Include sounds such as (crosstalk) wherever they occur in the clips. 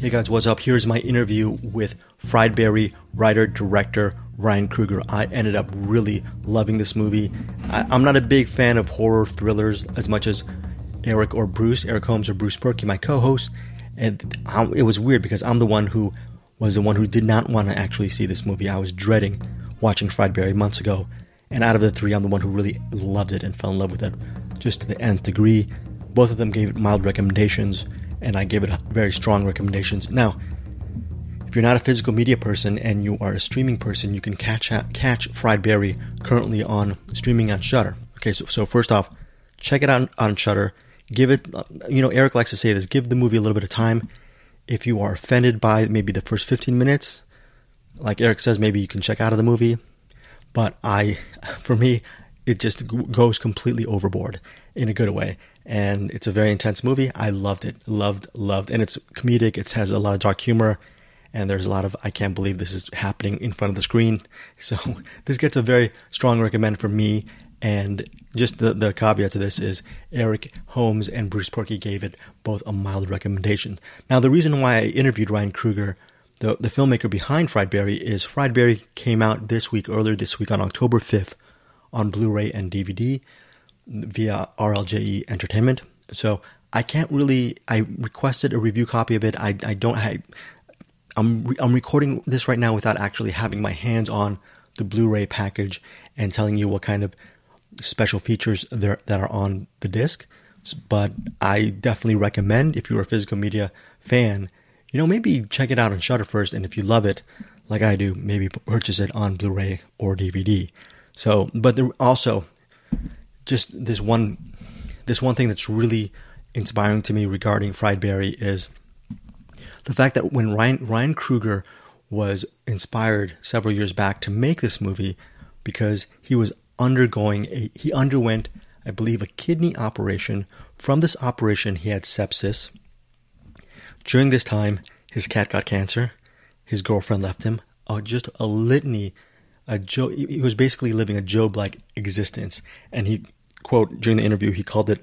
Hey guys, what's up? Here's my interview with Fried Barry writer director Ryan Kruger. I ended up really loving this movie. I, am not a big fan of horror thrillers as much as Eric or Bruce, Eric Holmes or Bruce Perky, my co-host. And I, it was weird because I'm the one who was the one who did not want to actually see this movie. I was dreading watching Fried Barry months ago, and out of the three, I'm the one who really loved it and fell in love with it just to the nth degree. Both of them gave it mild recommendations and I give it a very strong recommendations. Now, if you're not a physical media person and you are a streaming person, you can catch catch Fried Barry currently on streaming on Shudder. Okay, so, so first off, check it out on Shudder. Give it, uh, you know, Eric likes to say this: give the movie a little bit of time. If you are offended by maybe the first 15 minutes, like Eric says, maybe you can check out of the movie. But I, (laughs) for me, it just goes completely overboard in a good way and it's a very intense movie. I loved it, loved, loved, and it's comedic. It has a lot of dark humor, and there's a lot of I can't believe this is happening in front of the screen. (laughs) So this gets a very strong recommend from me. And just the, the caveat to this is Eric Holmes and Bruce Purkey gave it both a mild recommendation. Now the reason why I interviewed Ryan Kruger, the the filmmaker behind Fried Barry, is Fried Barry came out this week, earlier this week on October 5th, on Blu-ray and DVD via RLJE Entertainment. So I can't really. I requested a review copy of it. I I don't. I, I'm re- I'm recording this right now without actually having my hands on the Blu-ray package and telling you what kind of special features there that are on the disc. But I definitely recommend if you're a physical media fan, you know, maybe check it out on Shudder first, and if you love it, like I do, maybe purchase it on Blu-ray or DVD. So, but there also just this one this one thing that's really inspiring to me regarding Fried Barry is the fact that when Ryan Ryan Kruger was inspired several years back to make this movie because he was undergoing a he underwent I believe a kidney operation. From this operation he had sepsis. During this time his cat got cancer, his girlfriend left him, uh, just a litany a Job, he was basically living a Job like existence and he quote during the interview, he called it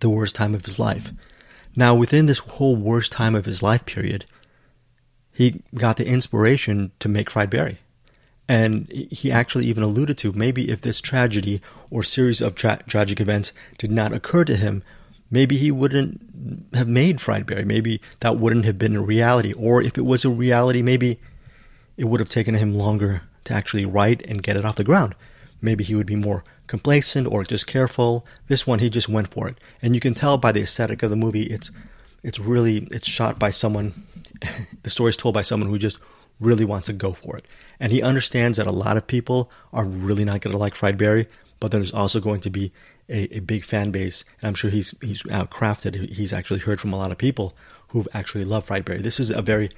the worst time of his life. Now, within this whole worst time of his life period, he got the inspiration to make Fried Barry. And he actually even alluded to maybe if this tragedy or series of tra- tragic events did not occur to him, maybe he wouldn't have made Fried Barry. Maybe that wouldn't have been a reality. Or if it was a reality, maybe it would have taken him longer to actually write and get it off the ground. Maybe he would be more complacent or just careful. This one, he just went for it, and you can tell by the aesthetic of the movie. It's it's really it's shot by someone. (laughs) the story is told by someone who just really wants to go for it, and he understands that a lot of people are really not going to like Fried Barry, but there's also going to be a, a big fan base, and I'm sure he's he's outcrafted. He's actually heard from a lot of people who've actually loved Fried Barry. This is a very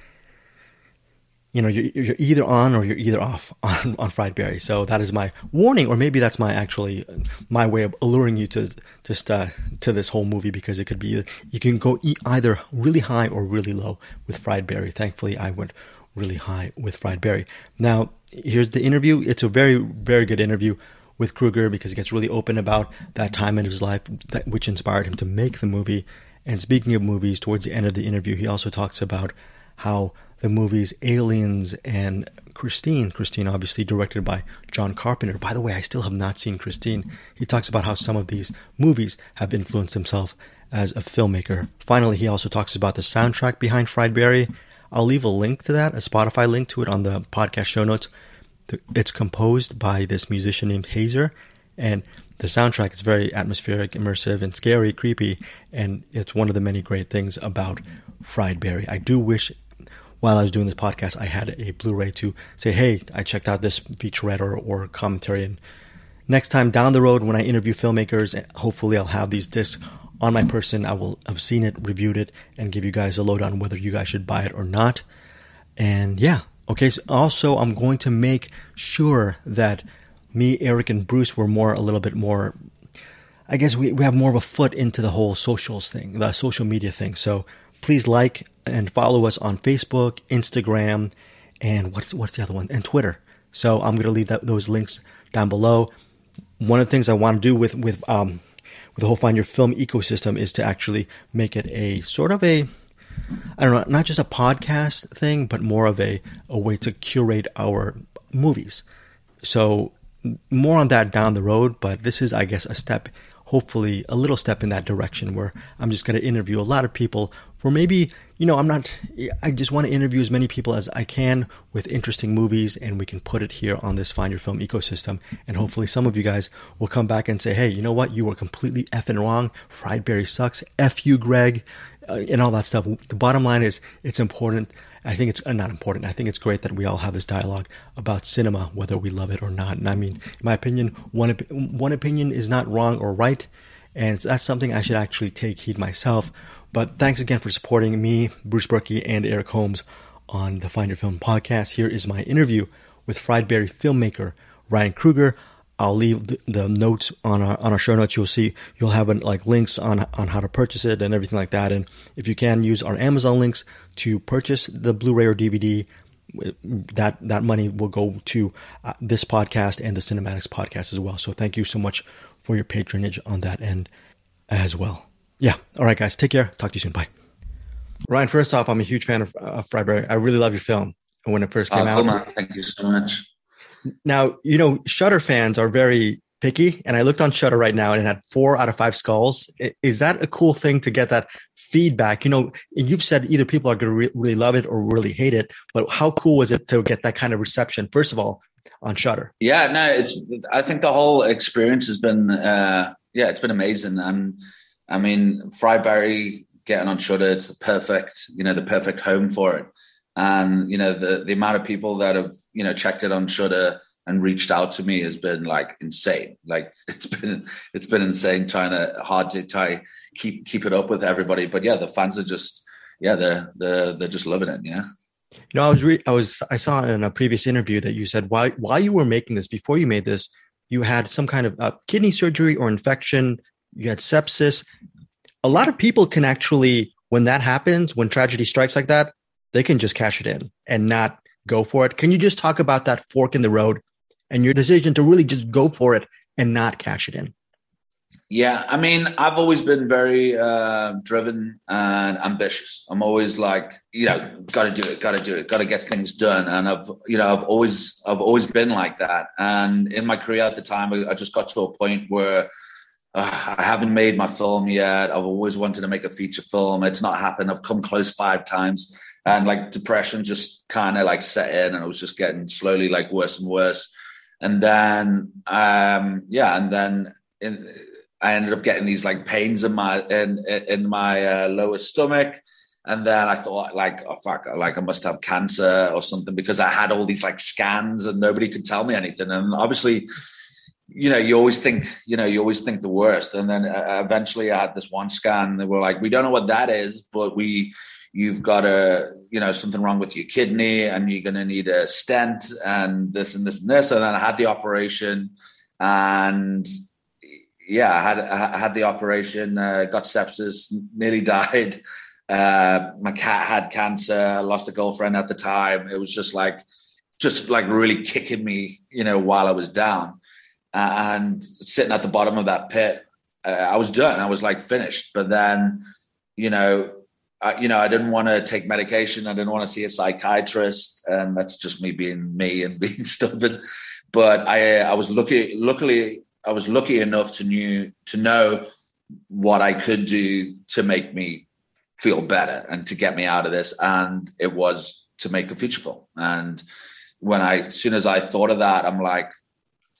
you know, you're, you're either on or you're either off (laughs) on, on Fried Barry. So that is my warning, or maybe that's my actually my way of alluring you to just uh, to this whole movie because it could be you can go eat either really high or really low with Fried Barry. Thankfully, I went really high with Fried Barry. Now, here's the interview. It's a very very good interview with Kruger because he gets really open about that time in his life that, which inspired him to make the movie. And speaking of movies, towards the end of the interview, he also talks about how the movies Aliens and Christine. Christine, obviously directed by John Carpenter. By the way, I still have not seen Christine. He talks about how some of these movies have influenced himself as a filmmaker. Finally, he also talks about the soundtrack behind Fried Barry. I'll leave a link to that, a Spotify link to it on the podcast show notes. It's composed by this musician named Haezer, and the soundtrack is very atmospheric, immersive, and scary, creepy, and it's one of the many great things about Fried Barry. I do wish while I was doing this podcast, I had a Blu-ray to say, "Hey, I checked out this featurette or, or commentary." And next time down the road, when I interview filmmakers, eh, hopefully I'll have these discs on my person. I will have seen it, reviewed it, and give you guys a load on whether you guys should buy it or not. And yeah, okay. So also, I'm going to make sure that me, Eric, and Bruce were more a little bit more. I guess we, we have more of a foot into the whole socials thing, the social media thing. So please like and follow us on Facebook, Instagram, and what's what's the other one? And Twitter. So I'm going to leave that, those links down below. One of the things I want to do with with um, with the whole Find Your Film ecosystem is to actually make it a sort of a I don't know, not just a podcast thing, but more of a, a way to curate our movies. So more on that down the road, but this is, I guess, a step, hopefully a little step in that direction where I'm just going to interview a lot of people for maybe, you know, I'm not, I just want to interview as many people as I can with interesting movies and we can put it here on this Find Your Film ecosystem. And hopefully some of you guys will come back and say, hey, you know what? You were completely effing wrong. Fried Barry sucks. F you, Greg, uh, and all that stuff. The bottom line is it's important I think it's uh, not important. I think it's great that we all have this dialogue about cinema, whether we love it or not. And I mean, in my opinion, one one opinion is not wrong or right, and that's something I should actually take heed myself. But thanks again for supporting me, Bruce Berkey, and Eric Holmes on the Find Your Film podcast. Here is my interview with Fried Barry filmmaker Ryan Kruger. I'll leave the, the, notes on our on our show notes. You'll see you'll have like links on on how to purchase it and everything like that. And if you can use our Amazon links to purchase the Blu-ray or DVD, that that money will go to uh, this podcast and the Cinematics podcast as well. So thank you so much for your patronage on that end as well. Yeah. All right, guys. Take care. Talk to you soon. Bye. Ryan, first off, I'm a huge fan of, of Fried Barry. I really love your film when it first came oh, out. Thank you so much. Now, you know, Shudder fans are very picky, and I looked on Shudder right now and it had four out of five skulls. Is that a cool thing to get that feedback? You know, you've said either people are going to re- really love it or really hate it, but how cool was it to get that kind of reception? First of all, on Shudder. Yeah, no, it's. I think the whole experience has been, uh, yeah, it's been amazing. And I mean, Fried Barry getting on Shudder, it's the perfect, you know, the perfect home for it and you know the the amount of people that have you know checked it on Shudder and reached out to me has been like insane. Like (laughs) it's been it's been insane trying to hard to try keep keep it up with everybody. But yeah, the fans are just yeah they're they're they're just loving it. Know. You know, I was re- I was I saw in a previous interview that you said why why you were making this before you made this you had some kind of uh, kidney surgery or infection you had sepsis. A lot of people can actually when that happens when tragedy strikes like that they can just cash it in and not go for it. Can you just talk about that fork in the road and your decision to really just go for it and not cash it in? Yeah, I mean, I've always been very uh, driven and ambitious. I'm always like, you know, got to do it, got to do it, got to get things done. And I've, you know, I've always, I've always been like that. And in my career at the time, I just got to a point where uh, I haven't made my film yet. I've always wanted to make a feature film. It's not happened. I've come close five times and like depression just kind of like set in and it was just getting slowly like worse and worse and then um yeah and then in, i ended up getting these like pains in my in in my uh, lower stomach and then i thought like oh fuck like i must have cancer or something because i had all these like scans and nobody could tell me anything and obviously you know, you always think, you know, you always think the worst. And then uh, eventually I had this one scan. They were like, we don't know what that is, but we, you've got a you know something wrong with your kidney and you're going to need a stent and this and this and this. And then i had the operation and yeah i had I had the operation uh, got sepsis nearly (laughs) died. Uh, my cat had cancer. I lost a girlfriend at the time. It was just like just like really kicking me you know while i was down. And sitting at the bottom of that pit uh, i was done. I was like finished. But then you know you know, I didn't want to take medication. I didn't want to see a psychiatrist, and that's just me being me and (laughs) being stubborn. But I, I was lucky. Luckily, I was lucky enough to knew to know what I could do to make me feel better and to get me out of this. And it was to make a feature film. And when I, as soon as I thought of that, I'm like,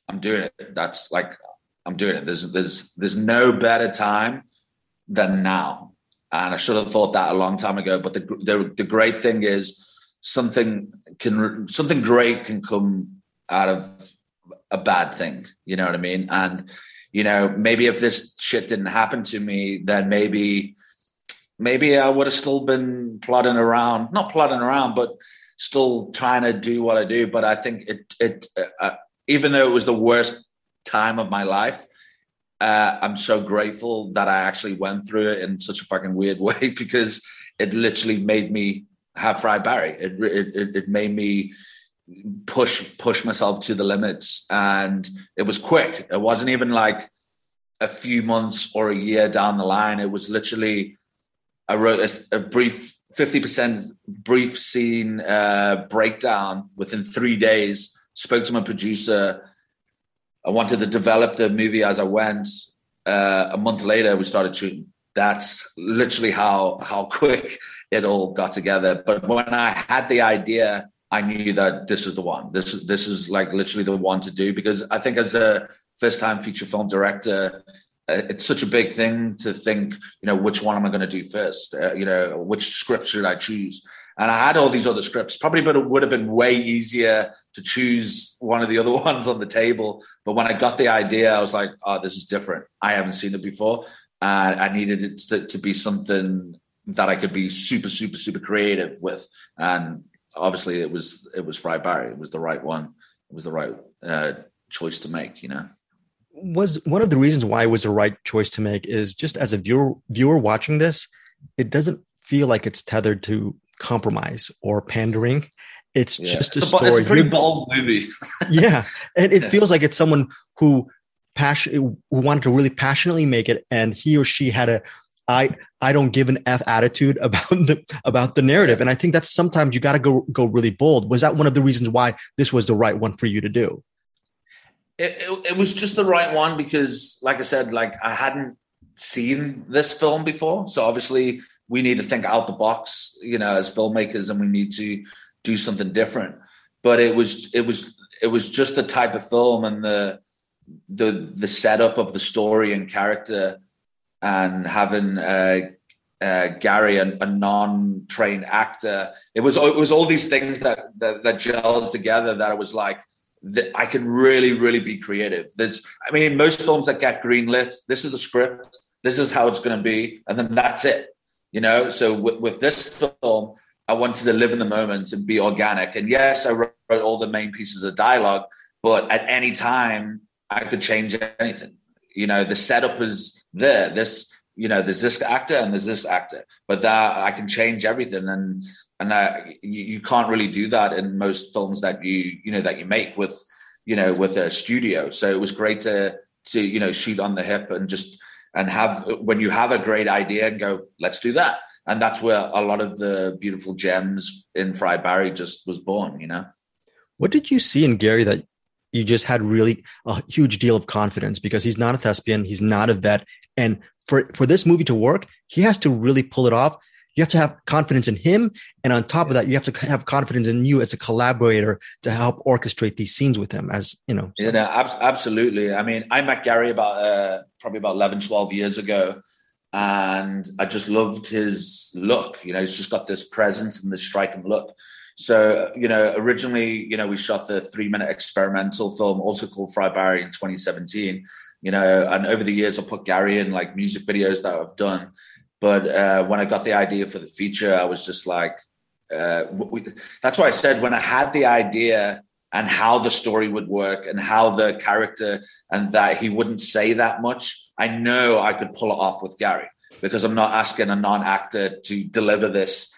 I'm doing it. That's like, I'm doing it. There's, there's, there's no better time than now and I should have thought that a long time ago. But the the, the great thing is something can something great can come out of a bad thing. You know what I mean? And you know, maybe if this shit didn't happen to me, then maybe maybe I would have still been plodding around, not plodding around, but still trying to do what I do. But I think it it uh, even though it was the worst time of my life, uh, I'm so grateful that I actually went through it in such a fucking weird (laughs) way because it literally made me have Fried Barry. It, it, it made me push push myself to the limits, and it was quick. It wasn't even like a few months or a year down the line. It was literally I wrote a, a brief 50% brief scene uh, breakdown within three days. Spoke to my producer. I wanted to develop the movie as I went. Uh, a month later, we started shooting. That's literally how how (laughs) quick it all got together. But when I had the idea, I knew that this is the one. This is this is like literally the one to do because I think as a first time feature film director, uh, it's such a big thing to think, you know, which one am I going to do first? Uh, you know, which script should I choose? And I had all these other scripts. Probably, but it would have been way easier to choose one of the other (laughs) ones on the table. But when I got the idea, I was like, "Oh, this is different. I haven't seen it before. Uh, I needed it to, to be something that I could be super, super, super creative with." And obviously, it was it was Fried Barry. It was the right one. It was the right uh, choice to make. You know was one of the reasons why it was the right choice to make is just as a viewer viewer watching this, it doesn't feel like it's tethered to compromise or pandering. It's yeah. just a story. It's a pretty bold movie. (laughs) yeah, and it yeah. feels like it's someone who passion who wanted to really passionately make it, and he or she had a I I don't give an f attitude (laughs) about the about the narrative, and I think that's sometimes you got to go go really bold. Was that one of the reasons why this was the right one for you to do? It, it, it was just the right one because, like I said, like I hadn't seen this film before, so obviously we need to think out the box, you know, as filmmakers, and we need to do something different. But it was it was it was just the type of film and the the the setup of the story and character, and having uh, uh, Gary, a, a, non-trained actor. It was it was all these things that, that that gelled together that it was like that I can really, really be creative. There's, I mean, most films that get greenlit, this is the script, this is how it's going to be, and then that's it. You know, so with, with this film, I wanted to live in the moment and be organic. And yes, I wrote, all the main pieces of dialogue, but at any time I could change anything. You know, the setup is there. This, you know, there's this actor and there's this actor, but that I can change everything. And and uh, you, you, can't really do that in most films that you you know that you make with you know with a studio. So it was great to to you know shoot on the hip and just and have when you have a great idea and go let's do that. And that's where a lot of the beautiful gems in fry Barry just was born. You know. What did you see in Gary that you just had really a huge deal of confidence because he's not a thespian, he's not a vet, and for for this movie to work, he has to really pull it off you have to have confidence in him. And on top of that, you have to have confidence in you as a collaborator to help orchestrate these scenes with him as, you know. So. Yeah, no, ab- absolutely. I mean, I met Gary about, uh, probably about 11, 12 years ago. And I just loved his look. You know, he's just got this presence and this striking look. So, you know, originally, you know, we shot the three minute experimental film, also called Fry Barry in 2017. You know, and over the years, I put Gary in like music videos that I've done. But uh, when I got the idea for the feature, I was just like, uh, we, that's why I said when I had the idea and how the story would work and how the character and that he wouldn't say that much, I know I could pull it off with Gary because I'm not asking a non-actor to deliver this,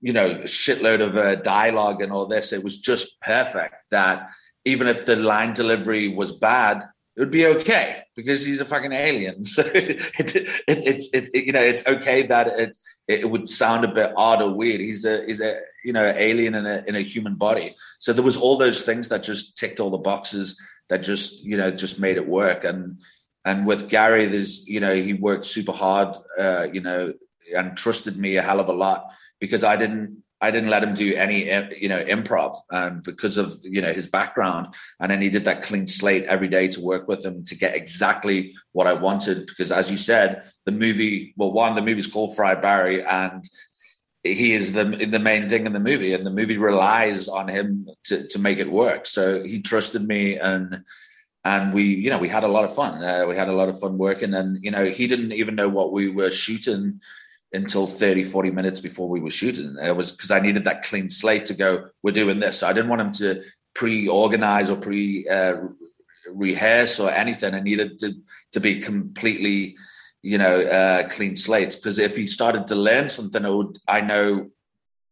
you know, shitload of uh, dialogue and all this. It was just perfect that even if the line delivery was bad, it would be okay because he's a fucking alien. (laughs) So it, it, it's it's it, you know it's okay that it it would sound a bit odd or weird. He's a he's a you know alien in a in a human body. So there was all those things that just ticked all the boxes that just you know just made it work. And and with Gary, there's you know he worked super hard, uh, you know, and trusted me a hell of a lot because I didn't I didn't let him do any, you know, improv um, because of you know his background, and then he did that clean slate every day to work with him to get exactly what I wanted. Because as you said, the movie, well, one, the movie's called Fry Barry, and he is the the main thing in the movie, and the movie relies on him to to make it work. So he trusted me, and and we, you know, we had a lot of fun. Uh, we had a lot of fun working, and you know, he didn't even know what we were shooting until 30, 40 minutes before we were shooting. It was because I needed that clean slate to go, we're doing this. So I didn't want him to pre organize or pre uh, rehearse or anything. I needed to, to be completely, you know, uh, clean slate. Because if he started to learn something, would, I know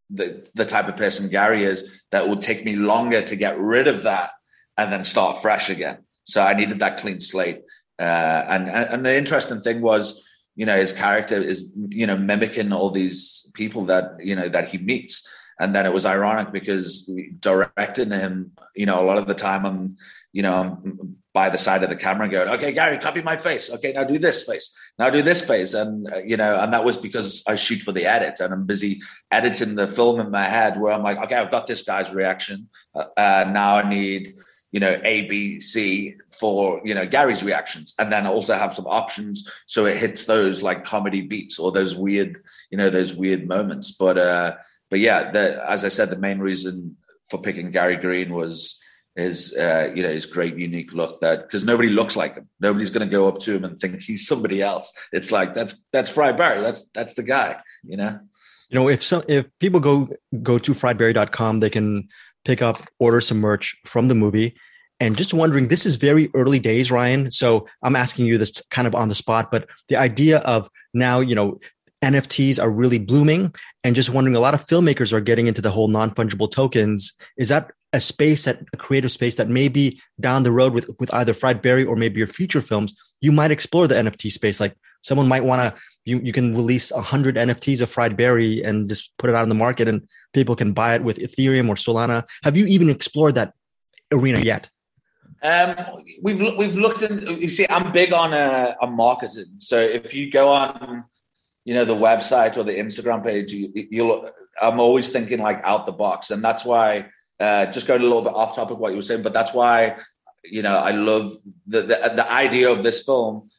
the, the type of person Gary is that would take me longer to get rid of that and then start fresh again. So I needed that clean slate. Uh, and, and the interesting thing was, you know his character is you know mimicking all these people that you know that he meets. And then it was ironic because directing him you know a lot of the time i'm you know i'm by the side of the camera going okay gary copy my face. Okay now do this face. Now do this face. And uh, you know and that was because i shoot for the edit and i'm busy editing the film in my head where i'm like okay i've got this guy's reaction. Uh, uh, now i need you know, A, B, C for, you know, Gary's reactions. And then also have some options so it hits those like comedy beats or those weird, you know, those weird moments. But, uh, but yeah, the, as I said, the main reason for picking Gary Green was his, uh, you know, his great unique look that, because nobody looks like him. Nobody's going to go up to him and think he's somebody else. It's like, that's, that's fry Barry. That's, that's the guy, you know? You know, if some, if people go, go to friedbarry.com, they can, pick up, order some merch from the movie. And just wondering, this is very early days, Ryan. So I'm asking you this kind of on the spot, but the idea of now, you know, NFTs are really blooming and just wondering a lot of filmmakers are getting into the whole non-fungible tokens. Is that a space that a creative space that maybe down the road with with either Fried Barry or maybe your future films, you might explore the NFT space. Like someone might want to you you can release hundred NFTs of Fried Barry and just put it out in the market and people can buy it with Ethereum or Solana. Have you even explored that arena yet? Um, we've we've looked in. You see, I'm big on uh, on marketing. So if you go on, you know, the website or the Instagram page, you, you'll. I'm always thinking like out the box, and that's why. Uh, just going a little bit off topic what you were saying, but that's why you know I love the the, the idea of this film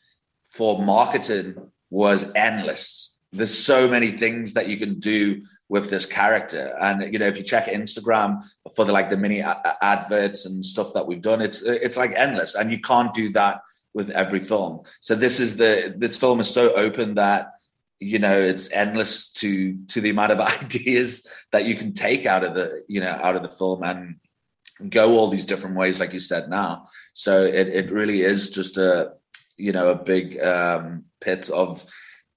for marketing was endless. There's so many things that you can do with this character, and you know, if you check Instagram for the like the mini a- adverts and stuff that we've done, it's it's like endless, and you can't do that with every film. So this is the this film is so open that you know it's endless to to the amount of (laughs) ideas that you can take out of the you know out of the film and go all these different ways like you said now so it, it really is just a you know a big um pit of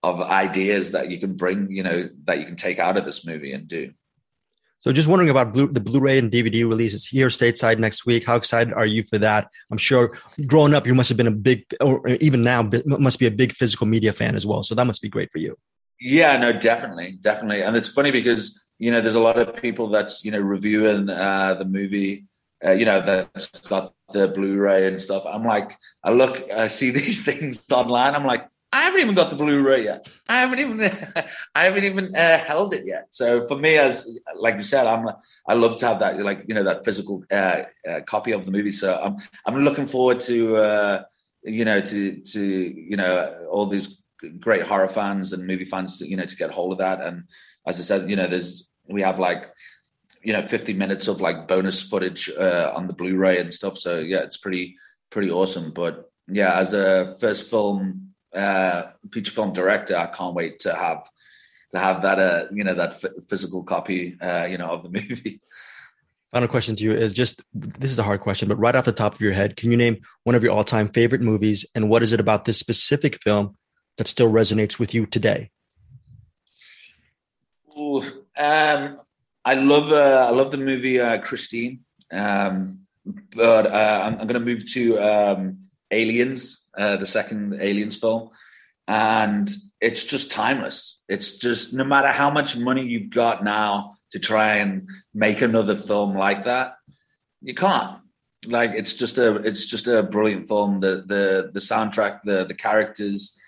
of ideas that you can bring, you know, that you can take out of this movie and do. So just wondering about the Blu-ray and DVD releases here stateside next week. How excited are you for that? I'm sure growing up, you must have been a big, or even now, must be a big physical media fan as well. So that must be great for you. Yeah, no, definitely, definitely. And it's funny because you know there's a lot of people that's you know reviewing uh, the movie, uh, you know that's got the Blu-ray and stuff. I'm like, I look, I see (laughs) these things online. I'm like, I haven't even got the Blu-ray yet. I haven't even, (laughs) I haven't even uh, held it yet. So for me, as like you said, I'm, I love to have that, like you know, that physical uh, uh, copy of the movie. So I'm, I'm looking forward to, uh, you know, to, to, you know, all these great horror fans and movie fans, to, you know, to get hold of that. And as I said, you know, there's, we have like, you know, 50 minutes of like bonus footage uh, on the Blu-ray and stuff. So yeah, it's pretty, pretty awesome. But yeah, as a first film uh, feature film director, I can't wait to have to have that uh, you know that f- physical copy uh, you know of the (laughs) movie. Final question to you is just this is a hard question, but right off the top of your head, can you name one of your all-time favorite movies, and what is it about this specific film that still resonates with you today? Ooh, um, I love uh, I love the movie uh, Christine, um, but uh, I'm, I'm going to move to um, Aliens uh, the second Aliens film, and it's just timeless. It's just no matter how much money you've got now to try and make another film like that, you can't. Like it's just a it's just a brilliant film. The the the soundtrack, the the characters,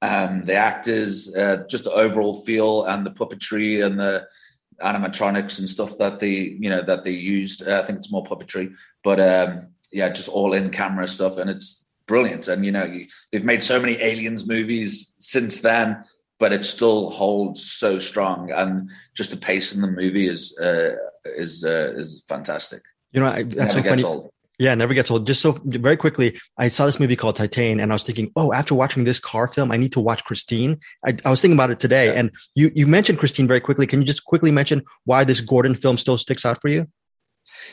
um, the actors, uh, just the overall feel and the puppetry and the animatronics and stuff that they you know that they used. Uh, I think it's more puppetry, but um, yeah, just all in camera stuff, and it's brilliant. And you know, you, they've made so many aliens movies since then, but it still holds so strong. And just the pace in the movie is uh, is uh, is fantastic. You know, I, that's so funny. Old. Yeah, never gets old. Just so very quickly, I saw this movie called Titane, and I was thinking, oh, after watching this car film, I need to watch Christine. I, I was thinking about it today, yeah. and you you mentioned Christine very quickly. Can you just quickly mention why this Gordon film still sticks out for you?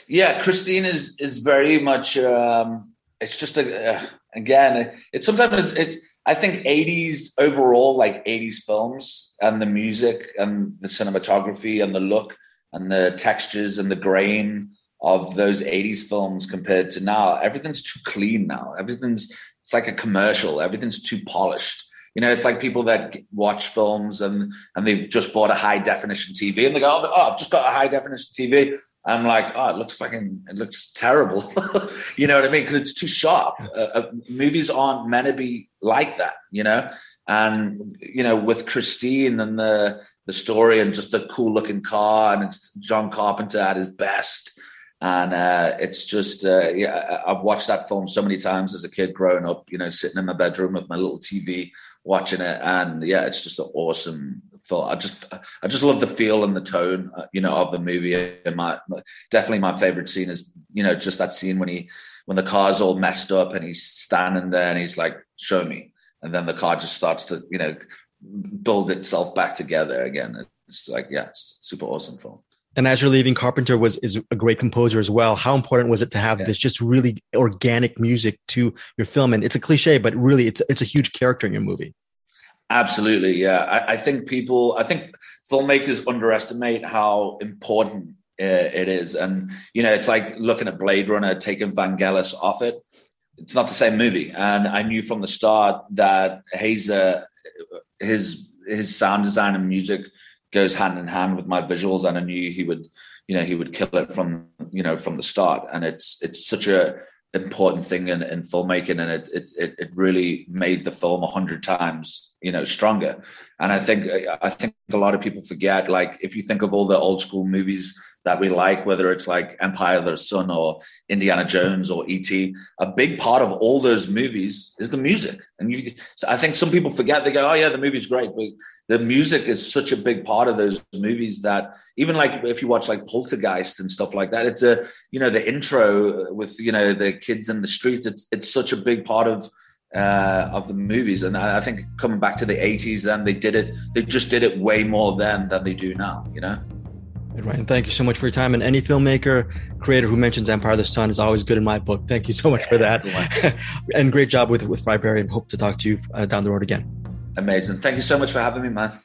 Yeah, Christine is is very much. Um, it's just a, uh, again, it's sometimes it's, I think 80s overall, like 80s films and the music and the cinematography and the look and the textures and the grain of those 80s films compared to now, everything's too clean now. Everything's, it's like a commercial. Everything's too polished. You know, it's like people that watch films and and they've just bought a high definition TV and they go, "Oh, I've just got a high definition TV." I'm like, "Oh, it looks fucking, it looks terrible." (laughs) you know what I mean? Because it's too sharp. Uh, uh, movies aren't meant to be like that. You know, and you know, with Christine and the the story and just the cool looking car and it's John Carpenter at his best and uh, it's just uh, yeah i've watched that film so many times as a kid growing up you know sitting in my bedroom with my little tv watching it and yeah it's just an awesome film i just i just love the feel and the tone uh, you know of the movie and my definitely my favorite scene is you know just that scene when he when the car's all messed up and he's standing there and he's like show me and then the car just starts to you know build itself back together again it's like yeah it's super awesome film and as you're leaving, Carpenter was is a great composer as well. How important was it to have yeah. this just really organic music to your film? And it's a cliche, but really, it's it's a huge character in your movie. Absolutely, yeah. I, I think people, I think filmmakers underestimate how important uh, it is, and you know, it's like looking at Blade Runner, taking Vangelis off it. It's not the same movie, and I knew from the start that Haezer, his his sound design and music goes hand in hand with my visuals and I knew he would you know he would kill it from you know from the start and it's it's such a important thing in, in filmmaking and it, it it really made the film a hundred times you know stronger. And I think I think a lot of people forget like if you think of all the old school movies that we like, whether it's like Empire of the Sun or Indiana Jones or E.T. A big part of all those movies is the music. And you, so I think some people forget, they go, oh, yeah, the movie's great. But the music is such a big part of those movies that even like if you watch like Poltergeist and stuff like that, it's a, you know, the intro with, you know, the kids in the streets, it's, it's such a big part of, uh, of the movies. And I think coming back to the 80s, then they did it, they just did it way more then than they do now, you know? Ryan, thank you so much for your time. And any filmmaker, creator who mentions Empire of the Sun is always good in my book. Thank you so much for that. (laughs) and great job with with Fried Barry and hope to talk to you uh, down the road again. Amazing. Thank you so much for having me, man.